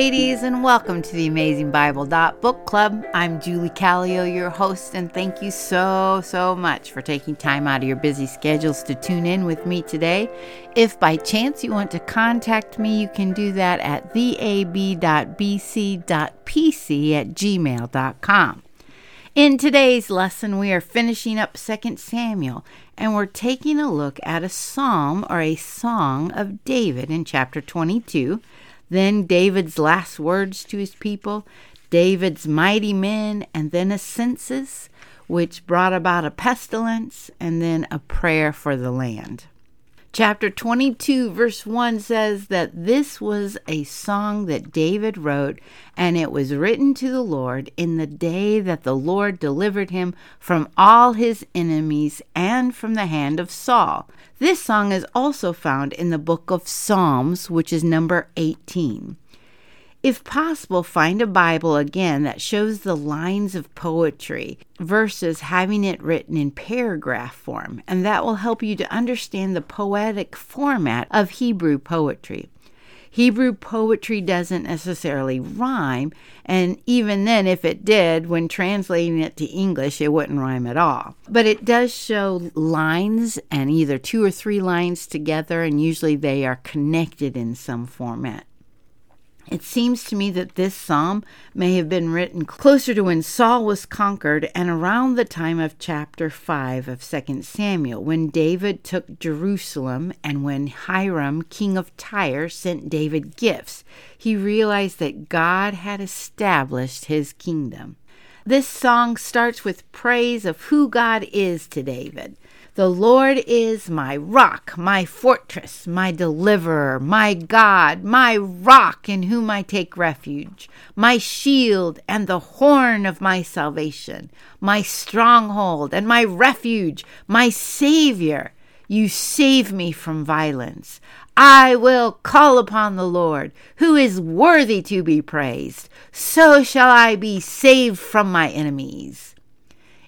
Ladies, and welcome to the Amazing Bible Dot Book Club. I'm Julie Callio, your host, and thank you so, so much for taking time out of your busy schedules to tune in with me today. If by chance you want to contact me, you can do that at theab.bc.pc at gmail.com. In today's lesson, we are finishing up 2 Samuel, and we're taking a look at a psalm or a song of David in chapter 22 then David's last words to his people, David's mighty men, and then a census, which brought about a pestilence, and then a prayer for the land. Chapter 22, verse 1 says that this was a song that David wrote, and it was written to the Lord in the day that the Lord delivered him from all his enemies and from the hand of Saul. This song is also found in the book of Psalms, which is number 18. If possible, find a Bible again that shows the lines of poetry versus having it written in paragraph form, and that will help you to understand the poetic format of Hebrew poetry. Hebrew poetry doesn't necessarily rhyme, and even then, if it did, when translating it to English, it wouldn't rhyme at all. But it does show lines and either two or three lines together, and usually they are connected in some format. It seems to me that this psalm may have been written closer to when Saul was conquered and around the time of chapter 5 of 2 Samuel, when David took Jerusalem and when Hiram, king of Tyre, sent David gifts. He realized that God had established his kingdom. This song starts with praise of who God is to David. The Lord is my rock, my fortress, my deliverer, my God, my rock in whom I take refuge, my shield and the horn of my salvation, my stronghold and my refuge, my Savior. You save me from violence. I will call upon the Lord, who is worthy to be praised. So shall I be saved from my enemies.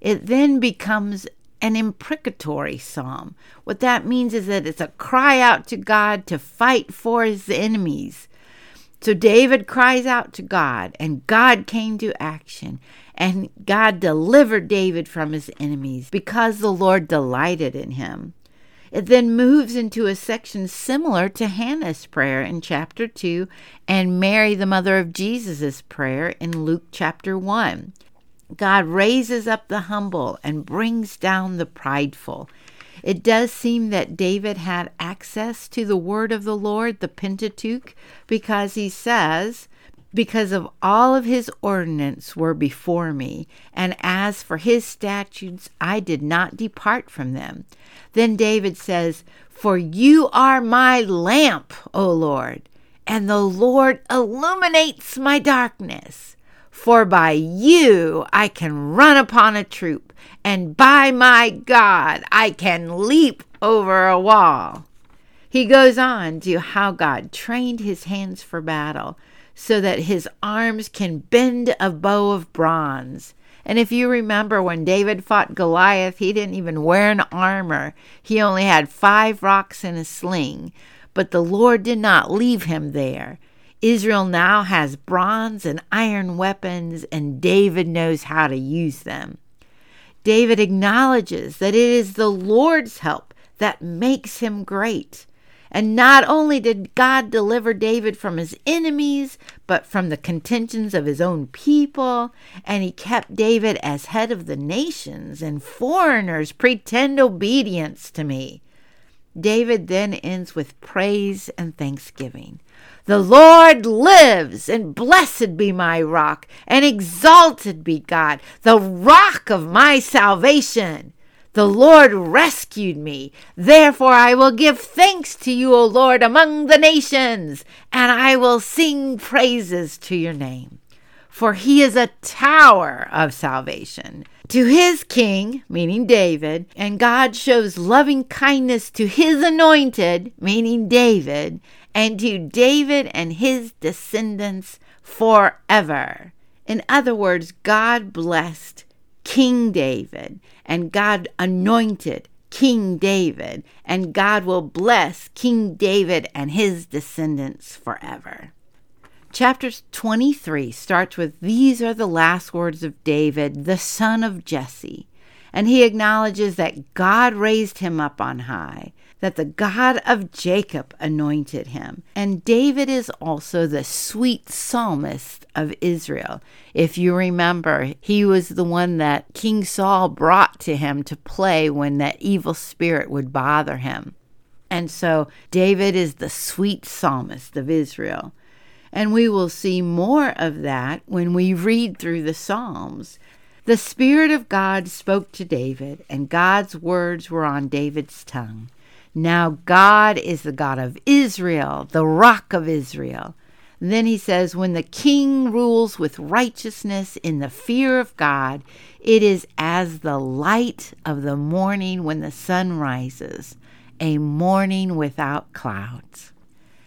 It then becomes an imprecatory psalm. What that means is that it's a cry out to God to fight for his enemies. So David cries out to God, and God came to action, and God delivered David from his enemies because the Lord delighted in him. It then moves into a section similar to Hannah's prayer in chapter 2 and Mary, the mother of Jesus' prayer in Luke chapter 1. God raises up the humble and brings down the prideful. It does seem that David had access to the word of the Lord, the Pentateuch, because he says, Because of all of his ordinance were before me, and as for his statutes, I did not depart from them. Then David says, For you are my lamp, O Lord, and the Lord illuminates my darkness. For by you I can run upon a troop, and by my God I can leap over a wall. He goes on to how God trained his hands for battle so that his arms can bend a bow of bronze. And if you remember when David fought Goliath, he didn't even wear an armor. He only had five rocks in a sling. But the Lord did not leave him there. Israel now has bronze and iron weapons, and David knows how to use them. David acknowledges that it is the Lord's help that makes him great. And not only did God deliver David from his enemies, but from the contentions of his own people, and he kept David as head of the nations, and foreigners pretend obedience to me. David then ends with praise and thanksgiving. The Lord lives, and blessed be my rock, and exalted be God, the rock of my salvation. The Lord rescued me. Therefore I will give thanks to you, O Lord, among the nations, and I will sing praises to your name. For he is a tower of salvation to his king, meaning David, and God shows loving kindness to his anointed, meaning David, and to David and his descendants forever. In other words, God blessed King David, and God anointed King David, and God will bless King David and his descendants forever. Chapter 23 starts with These are the last words of David, the son of Jesse. And he acknowledges that God raised him up on high, that the God of Jacob anointed him. And David is also the sweet psalmist of Israel. If you remember, he was the one that King Saul brought to him to play when that evil spirit would bother him. And so David is the sweet psalmist of Israel. And we will see more of that when we read through the Psalms. The Spirit of God spoke to David, and God's words were on David's tongue. Now God is the God of Israel, the rock of Israel. Then he says, When the king rules with righteousness in the fear of God, it is as the light of the morning when the sun rises, a morning without clouds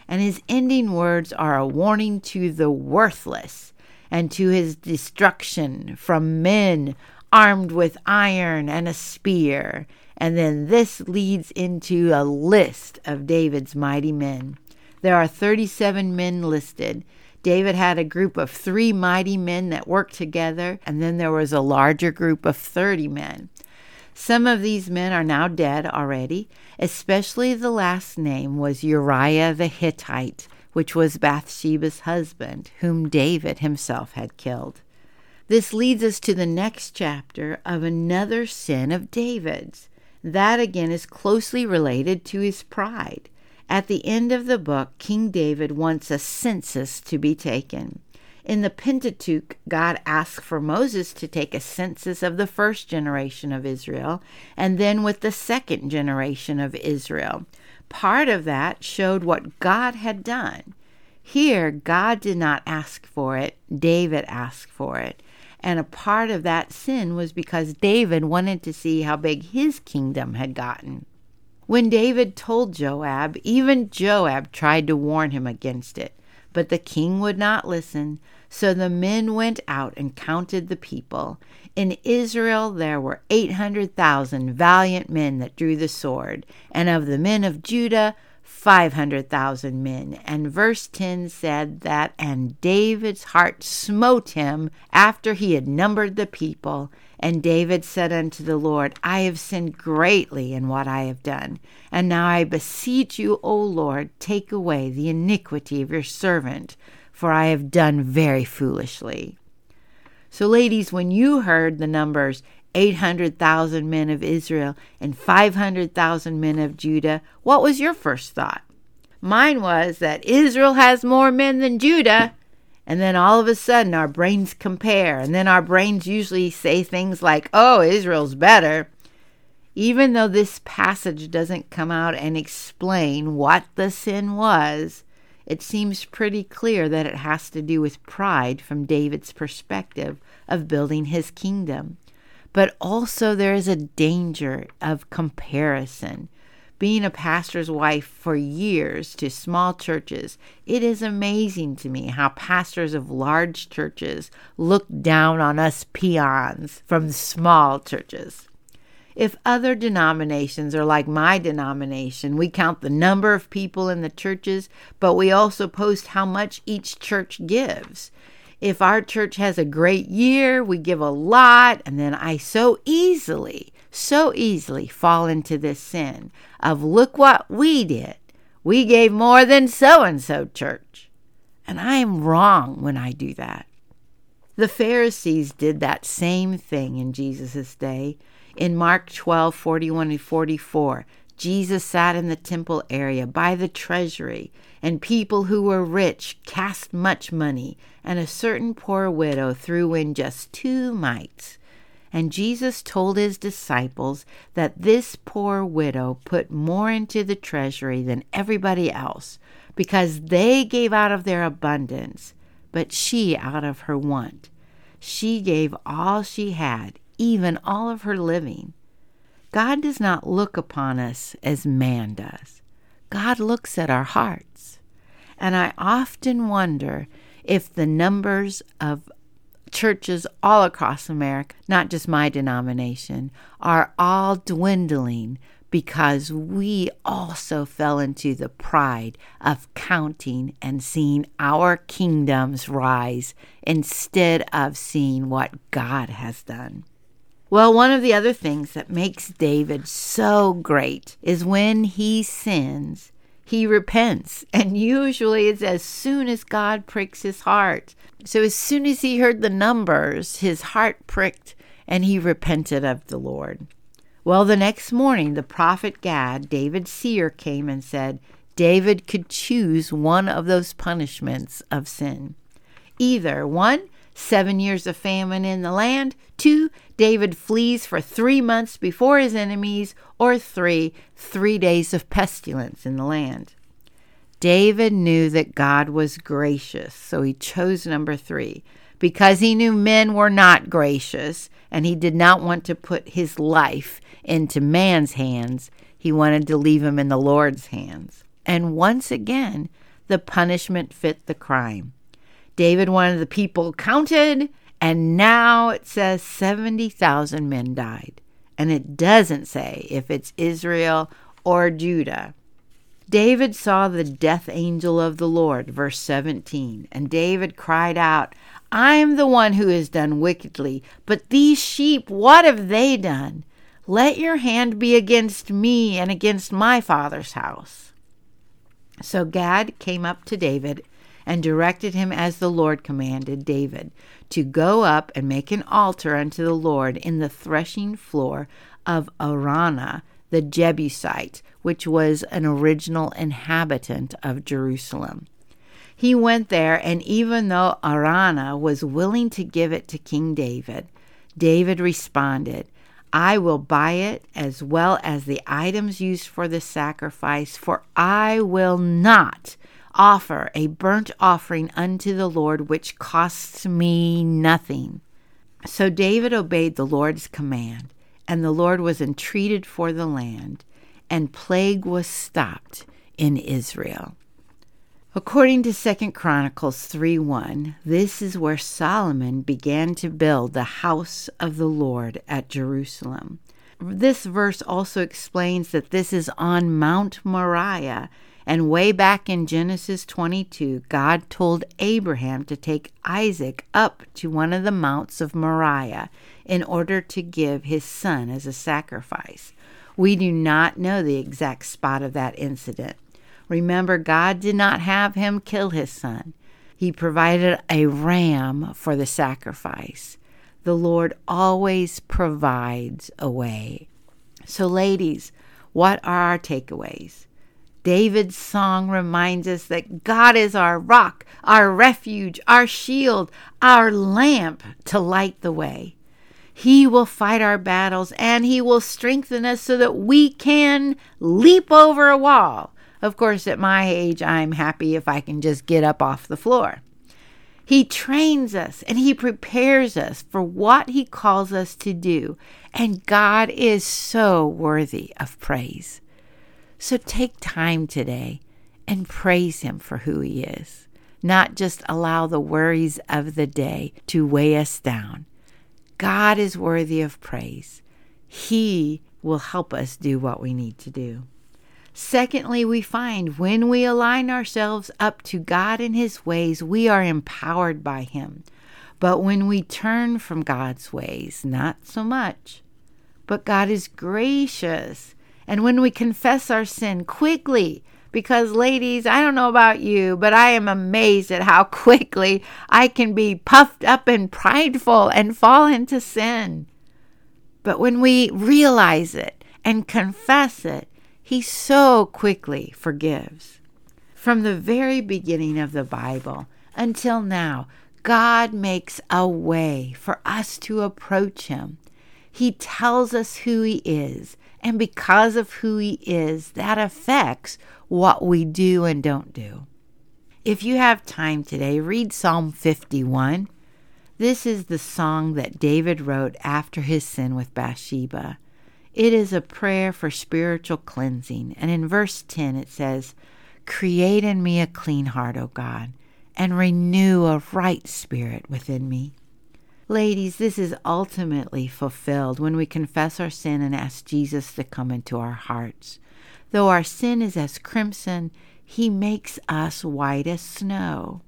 and his ending words are a warning to the worthless and to his destruction from men armed with iron and a spear. And then this leads into a list of David's mighty men. There are 37 men listed. David had a group of three mighty men that worked together, and then there was a larger group of 30 men. Some of these men are now dead already, especially the last name was Uriah the Hittite, which was Bathsheba's husband, whom David himself had killed. This leads us to the next chapter of another sin of David's. That again is closely related to his pride. At the end of the book, King David wants a census to be taken. In the Pentateuch, God asked for Moses to take a census of the first generation of Israel and then with the second generation of Israel. Part of that showed what God had done. Here, God did not ask for it, David asked for it. And a part of that sin was because David wanted to see how big his kingdom had gotten. When David told Joab, even Joab tried to warn him against it. But the king would not listen. So the men went out and counted the people. In Israel there were 800,000 valiant men that drew the sword, and of the men of Judah, 500,000 men. And verse 10 said that, and David's heart smote him after he had numbered the people. And David said unto the Lord, I have sinned greatly in what I have done. And now I beseech you, O Lord, take away the iniquity of your servant for I have done very foolishly. So, ladies, when you heard the numbers 800,000 men of Israel and 500,000 men of Judah, what was your first thought? Mine was that Israel has more men than Judah. And then all of a sudden, our brains compare. And then our brains usually say things like, oh, Israel's better. Even though this passage doesn't come out and explain what the sin was, it seems pretty clear that it has to do with pride from David's perspective of building his kingdom. But also, there is a danger of comparison. Being a pastor's wife for years to small churches, it is amazing to me how pastors of large churches look down on us peons from small churches. If other denominations are like my denomination, we count the number of people in the churches, but we also post how much each church gives. If our church has a great year, we give a lot, and then I so easily, so easily fall into this sin of look what we did. We gave more than so and so church. And I am wrong when I do that. The Pharisees did that same thing in Jesus' day. In Mark 12 41 and 44, Jesus sat in the temple area by the treasury, and people who were rich cast much money, and a certain poor widow threw in just two mites. And Jesus told his disciples that this poor widow put more into the treasury than everybody else, because they gave out of their abundance, but she out of her want. She gave all she had, even all of her living. God does not look upon us as man does. God looks at our hearts. And I often wonder if the numbers of churches all across America, not just my denomination, are all dwindling because we also fell into the pride of counting and seeing our kingdoms rise instead of seeing what God has done. Well, one of the other things that makes David so great is when he sins, he repents. And usually it's as soon as God pricks his heart. So as soon as he heard the numbers, his heart pricked and he repented of the Lord. Well, the next morning, the prophet Gad, David's seer, came and said David could choose one of those punishments of sin. Either one, seven years of famine in the land, two, David flees for three months before his enemies, or three, three days of pestilence in the land. David knew that God was gracious, so he chose number three because he knew men were not gracious and he did not want to put his life into man's hands. He wanted to leave him in the Lord's hands. And once again, the punishment fit the crime. David wanted the people counted, and now it says 70,000 men died. And it doesn't say if it's Israel or Judah. David saw the death angel of the Lord, verse 17, and David cried out, I am the one who has done wickedly, but these sheep, what have they done? Let your hand be against me and against my father's house. So Gad came up to David and directed him as the Lord commanded David to go up and make an altar unto the Lord in the threshing floor of Araunah the Jebusite, which was an original inhabitant of Jerusalem. He went there, and even though Araunah was willing to give it to King David, David responded, I will buy it as well as the items used for the sacrifice, for I will not offer a burnt offering unto the Lord which costs me nothing. So David obeyed the Lord's command, and the Lord was entreated for the land, and plague was stopped in Israel. According to 2 Chronicles 3 1, this is where Solomon began to build the house of the Lord at Jerusalem. This verse also explains that this is on Mount Moriah, and way back in Genesis 22, God told Abraham to take Isaac up to one of the mounts of Moriah in order to give his son as a sacrifice. We do not know the exact spot of that incident. Remember, God did not have him kill his son, He provided a ram for the sacrifice. The Lord always provides a way. So, ladies, what are our takeaways? David's song reminds us that God is our rock, our refuge, our shield, our lamp to light the way. He will fight our battles and He will strengthen us so that we can leap over a wall of course, at my age, I'm happy if I can just get up off the floor. He trains us and He prepares us for what He calls us to do, and God is so worthy of praise. So take time today and praise Him for who He is, not just allow the worries of the day to weigh us down. God is worthy of praise. He will help us do what we need to do. Secondly, we find when we align ourselves up to God and His ways, we are empowered by Him. But when we turn from God's ways, not so much. But God is gracious. And when we confess our sin quickly, because, ladies, I don't know about you, but I am amazed at how quickly I can be puffed up and prideful and fall into sin. But when we realize it and confess it, he so quickly forgives. From the very beginning of the Bible until now, God makes a way for us to approach Him. He tells us who He is, and because of who He is, that affects what we do and don't do. If you have time today, read Psalm 51. This is the song that David wrote after his sin with Bathsheba. It is a prayer for spiritual cleansing. And in verse 10, it says, Create in me a clean heart, O God, and renew a right spirit within me. Ladies, this is ultimately fulfilled when we confess our sin and ask Jesus to come into our hearts. Though our sin is as crimson, he makes us white as snow.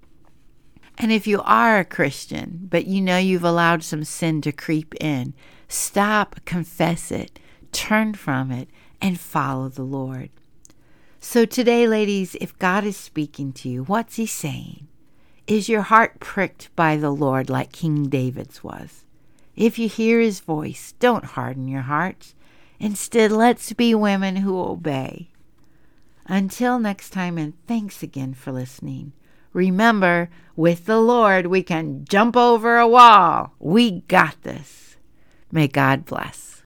And if you are a Christian, but you know you've allowed some sin to creep in, stop, confess it, turn from it, and follow the Lord. So today, ladies, if God is speaking to you, what's He saying? Is your heart pricked by the Lord like King David's was? If you hear His voice, don't harden your hearts. Instead, let's be women who obey. Until next time, and thanks again for listening. Remember, with the Lord, we can jump over a wall. We got this. May God bless.